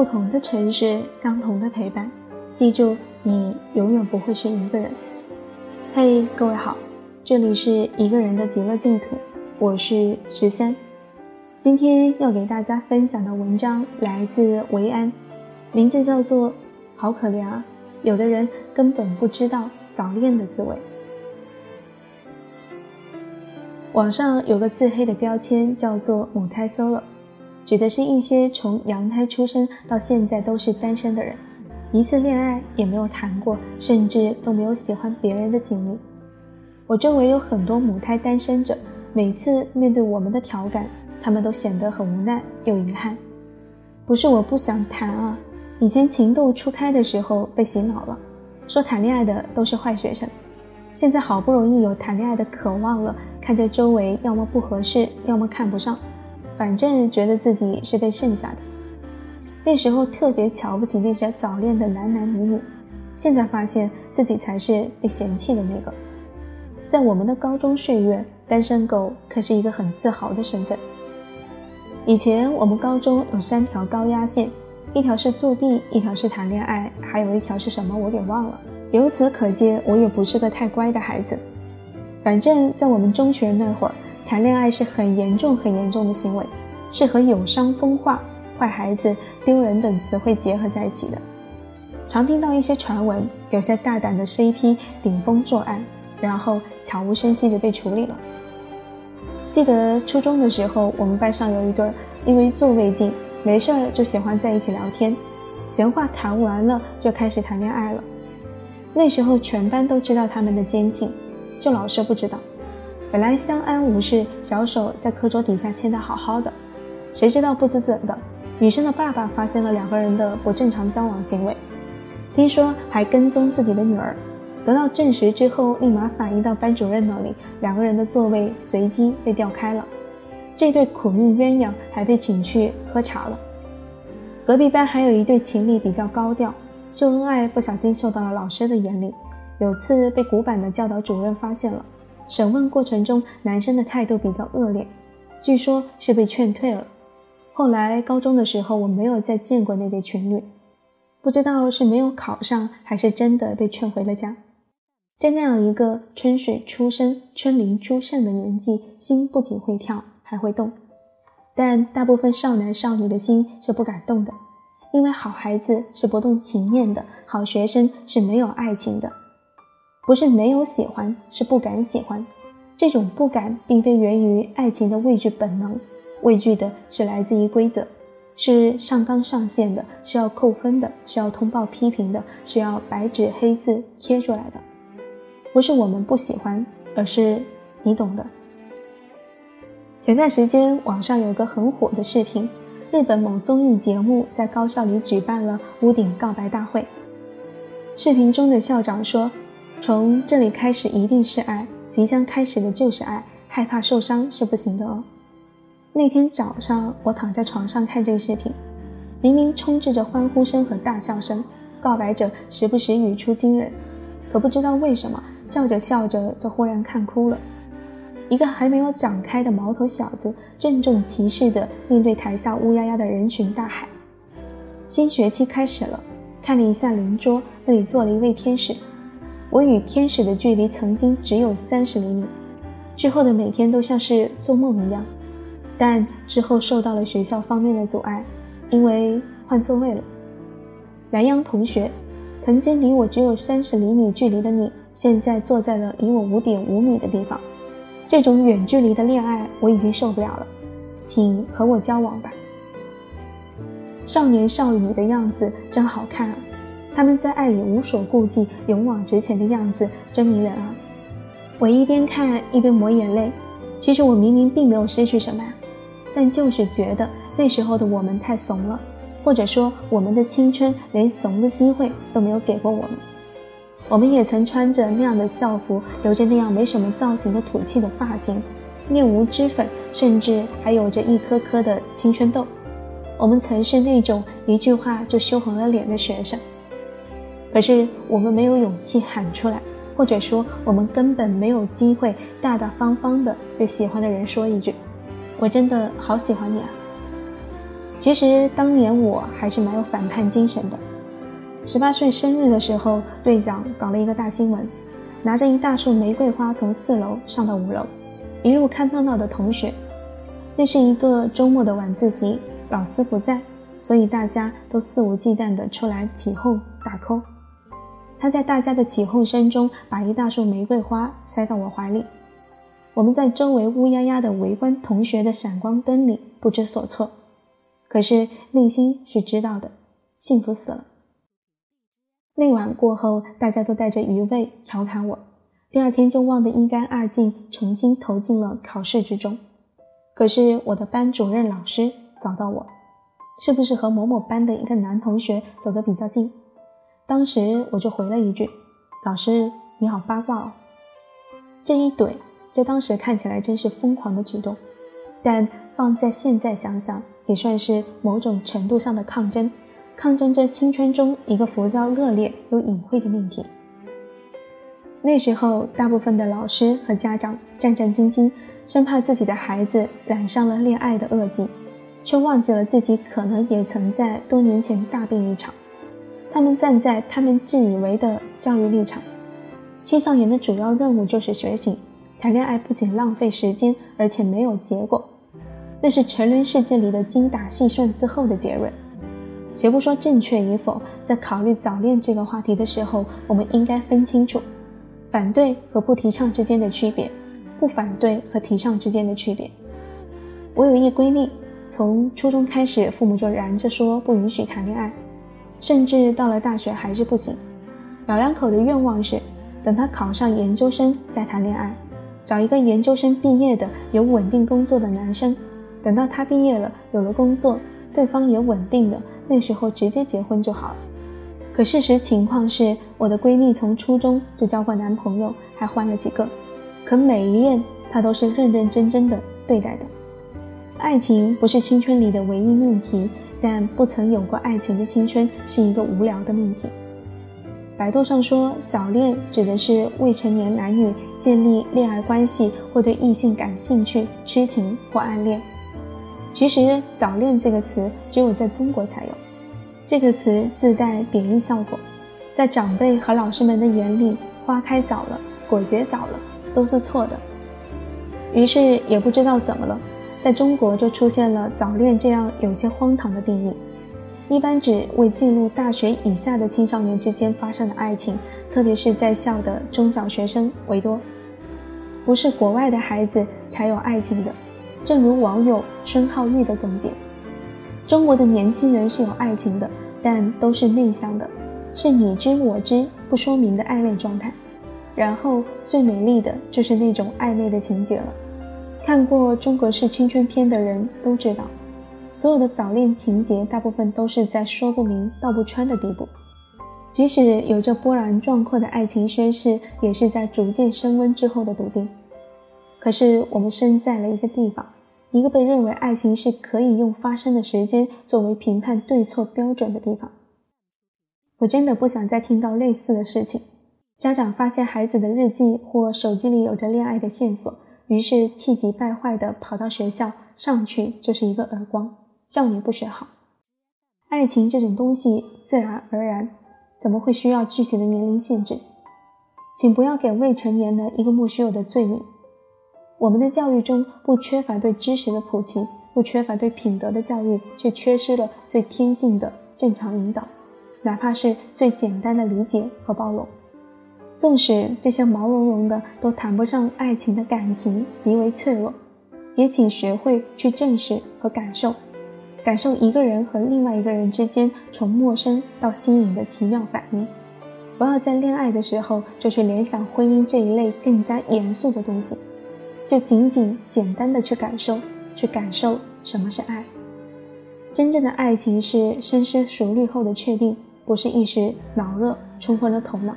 不同的城市，相同的陪伴。记住，你永远不会是一个人。嘿，各位好，这里是一个人的极乐净土，我是十三。今天要给大家分享的文章来自维安，名字叫做《好可怜啊》，有的人根本不知道早恋的滋味。网上有个自黑的标签叫做“母胎 solo”。指的是一些从羊胎出生到现在都是单身的人，一次恋爱也没有谈过，甚至都没有喜欢别人的经历。我周围有很多母胎单身者，每次面对我们的调侃，他们都显得很无奈又遗憾。不是我不想谈啊，以前情窦初开的时候被洗脑了，说谈恋爱的都是坏学生。现在好不容易有谈恋爱的渴望了，看着周围要么不合适，要么看不上。反正觉得自己是被剩下的，那时候特别瞧不起那些早恋的男男女女，现在发现自己才是被嫌弃的那个。在我们的高中岁月，单身狗可是一个很自豪的身份。以前我们高中有三条高压线，一条是作弊，一条是谈恋爱，还有一条是什么我给忘了。由此可见，我也不是个太乖的孩子。反正，在我们中学那会儿。谈恋爱是很严重、很严重的行为，是和有伤风化、坏孩子、丢人等词汇结合在一起的。常听到一些传闻，有些大胆的 CP 顶风作案，然后悄无声息地被处理了。记得初中的时候，我们班上有一对，因为座位近，没事儿就喜欢在一起聊天，闲话谈完了就开始谈恋爱了。那时候全班都知道他们的奸情，就老师不知道。本来相安无事，小手在课桌底下牵得好好的，谁知道不知怎的，女生的爸爸发现了两个人的不正常交往行为，听说还跟踪自己的女儿，得到证实之后，立马反映到班主任那里，两个人的座位随机被调开了，这对苦命鸳鸯还被请去喝茶了。隔壁班还有一对情侣比较高调，秀恩爱不小心秀到了老师的眼里，有次被古板的教导主任发现了。审问过程中，男生的态度比较恶劣，据说是被劝退了。后来高中的时候，我没有再见过那对情侣，不知道是没有考上，还是真的被劝回了家。在那样一个春水初生、春林初盛的年纪，心不仅会跳，还会动。但大部分少男少女的心是不敢动的，因为好孩子是不动情念的，好学生是没有爱情的。不是没有喜欢，是不敢喜欢。这种不敢，并非源于爱情的畏惧本能，畏惧的是来自于规则，是上纲上线的，是要扣分的，是要通报批评的，是要白纸黑字贴出来的。不是我们不喜欢，而是你懂的。前段时间网上有个很火的视频，日本某综艺节目在高校里举办了屋顶告白大会。视频中的校长说。从这里开始一定是爱，即将开始的就是爱，害怕受伤是不行的哦。那天早上，我躺在床上看这个视频，明明充斥着欢呼声和大笑声，告白者时不时语出惊人，可不知道为什么，笑着笑着就忽然看哭了。一个还没有长开的毛头小子，郑重其事地面对台下乌压压的人群大喊：“新学期开始了！”看了一下邻桌，那里坐了一位天使。我与天使的距离曾经只有三十厘米，之后的每天都像是做梦一样，但之后受到了学校方面的阻碍，因为换座位了。南阳同学，曾经离我只有三十厘米距离的你，现在坐在了离我五点五米的地方，这种远距离的恋爱我已经受不了了，请和我交往吧。少年少女的样子真好看啊！他们在爱里无所顾忌、勇往直前的样子真迷人啊！我一边看一边抹眼泪。其实我明明并没有失去什么呀，但就是觉得那时候的我们太怂了，或者说我们的青春连怂的机会都没有给过我们。我们也曾穿着那样的校服，留着那样没什么造型的土气的发型，面无脂粉，甚至还有着一颗颗的青春痘。我们曾是那种一句话就羞红了脸的学生。可是我们没有勇气喊出来，或者说我们根本没有机会大大方方的对喜欢的人说一句：“我真的好喜欢你啊。”其实当年我还是蛮有反叛精神的。十八岁生日的时候，队长搞了一个大新闻，拿着一大束玫瑰花从四楼上到五楼，一路看热闹的同学。那是一个周末的晚自习，老师不在，所以大家都肆无忌惮地出来起哄打 call。他在大家的起哄声中，把一大束玫瑰花塞到我怀里。我们在周围乌压压的围观同学的闪光灯里不知所措，可是内心是知道的，幸福死了。那晚过后，大家都带着余味调侃我，第二天就忘得一干二净，重新投进了考试之中。可是我的班主任老师找到我，是不是和某某班的一个男同学走得比较近？当时我就回了一句：“老师你好八卦哦。”这一怼，在当时看起来真是疯狂的举动，但放在现在想想，也算是某种程度上的抗争。抗争着青春中一个浮躁、热烈又隐晦的命题。那时候，大部分的老师和家长战战兢兢，生怕自己的孩子染上了恋爱的恶疾，却忘记了自己可能也曾在多年前大病一场。他们站在他们自以为的教育立场，青少年的主要任务就是学习。谈恋爱不仅浪费时间，而且没有结果，那是成人世界里的精打细算之后的结论。且不说正确与否，在考虑早恋这个话题的时候，我们应该分清楚反对和不提倡之间的区别，不反对和提倡之间的区别。我有一闺蜜，从初中开始，父母就拦着说不允许谈恋爱，甚至到了大学还是不行。老两口的愿望是，等他考上研究生再谈恋爱，找一个研究生毕业的有稳定工作的男生，等到他毕业了有了工作，对方也稳定的。那时候直接结婚就好了。可事实情况是，我的闺蜜从初中就交过男朋友，还换了几个，可每一任她都是认认真真的对待的。爱情不是青春里的唯一命题，但不曾有过爱情的青春是一个无聊的命题。百度上说，早恋指的是未成年男女建立恋爱关系或对异性感兴趣、痴情或暗恋。其实“早恋”这个词只有在中国才有，这个词自带贬义效果，在长辈和老师们的眼里，花开早了，果结早了，都是错的。于是也不知道怎么了，在中国就出现了“早恋”这样有些荒唐的定义，一般指未进入大学以下的青少年之间发生的爱情，特别是在校的中小学生为多，不是国外的孩子才有爱情的。正如网友孙浩玉的总结，中国的年轻人是有爱情的，但都是内向的，是你知我知不说明的暧昧状态。然后最美丽的就是那种暧昧的情节了。看过中国式青春片的人都知道，所有的早恋情节大部分都是在说不明道不穿的地步。即使有着波澜壮阔的爱情宣誓，也是在逐渐升温之后的笃定。可是我们身在了一个地方，一个被认为爱情是可以用发生的时间作为评判对错标准的地方。我真的不想再听到类似的事情。家长发现孩子的日记或手机里有着恋爱的线索，于是气急败坏地跑到学校，上去就是一个耳光，叫你不学好。爱情这种东西自然而然，怎么会需要具体的年龄限制？请不要给未成年人一个莫须有的罪名。我们的教育中不缺乏对知识的普及，不缺乏对品德的教育，却缺失了最天性的正常引导，哪怕是最简单的理解和包容。纵使这些毛茸茸的都谈不上爱情的感情极为脆弱，也请学会去正视和感受，感受一个人和另外一个人之间从陌生到新颖的奇妙反应。不要在恋爱的时候就去联想婚姻这一类更加严肃的东西。就仅仅简单的去感受，去感受什么是爱。真正的爱情是深思熟虑后的确定，不是一时脑热冲昏了头脑，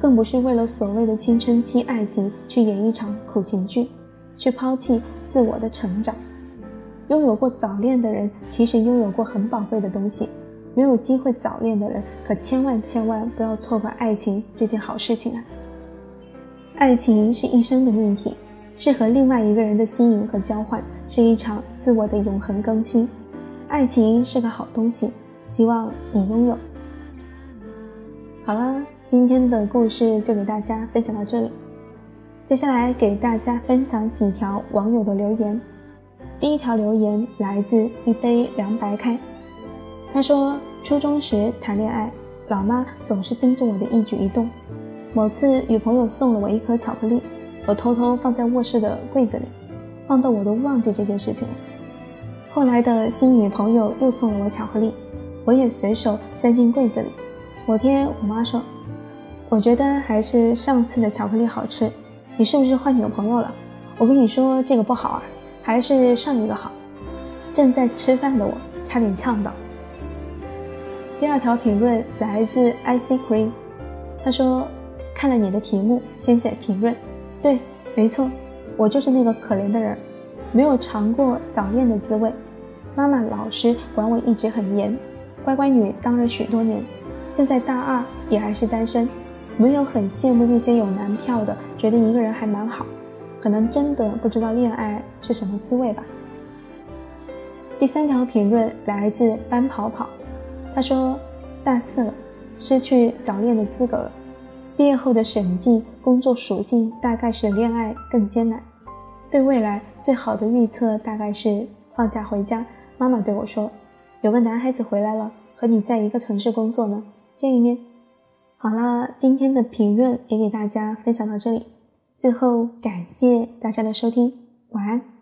更不是为了所谓的青春期爱情去演一场苦情剧，去抛弃自我的成长。拥有过早恋的人，其实拥有过很宝贵的东西；没有机会早恋的人，可千万千万不要错过爱情这件好事情啊！爱情是一生的命题。是和另外一个人的吸引和交换，是一场自我的永恒更新。爱情是个好东西，希望你拥有。好了，今天的故事就给大家分享到这里。接下来给大家分享几条网友的留言。第一条留言来自一杯凉白开，他说：初中时谈恋爱，老妈总是盯着我的一举一动。某次女朋友送了我一颗巧克力，我偷偷放在卧室的柜子里，放到我都忘记这件事情了。后来的新女朋友又送了我巧克力，我也随手塞进柜子里。某天我妈说：“我觉得还是上次的巧克力好吃。”你是不是换女朋友了？我跟你说这个不好啊，还是上一个好。正在吃饭的我差点呛到。第二条评论来自 ic cream，他说看了你的题目，先写评论。对，没错，我就是那个可怜的人，没有尝过早恋的滋味。妈妈老师管我一直很严，乖乖女当了许多年，现在大二也还是单身。没有很羡慕那些有男票的，觉得一个人还蛮好，可能真的不知道恋爱是什么滋味吧。第三条评论来自班跑跑，他说：“大四了，失去早恋的资格了。毕业后的审计工作属性大概是恋爱更艰难。对未来最好的预测大概是放假回家，妈妈对我说，有个男孩子回来了，和你在一个城市工作呢，见一面。”好了，今天的评论也给大家分享到这里。最后，感谢大家的收听，晚安。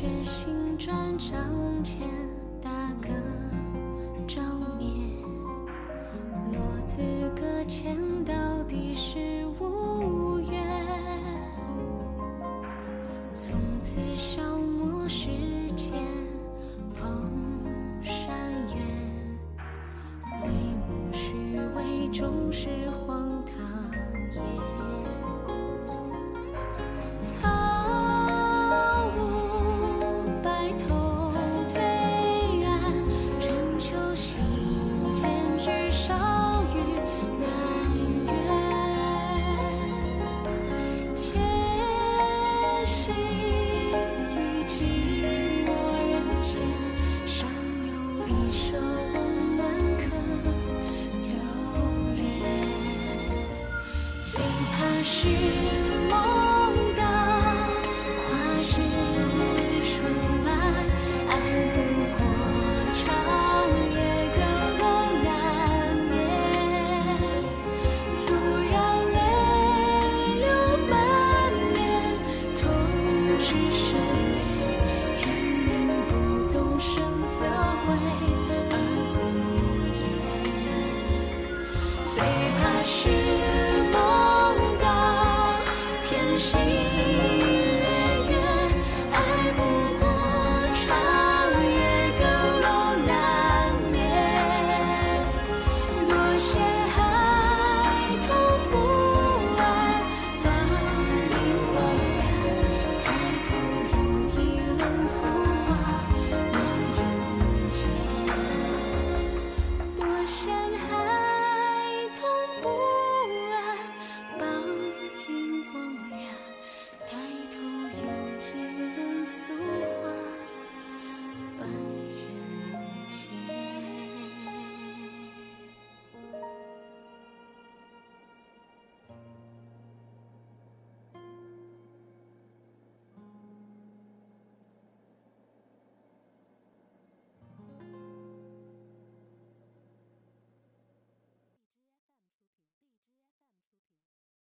雪星转帐前，大歌照面。落子搁浅，到底是无缘。从此消磨时间，碰山远。回眸虚伪，终是最怕是梦。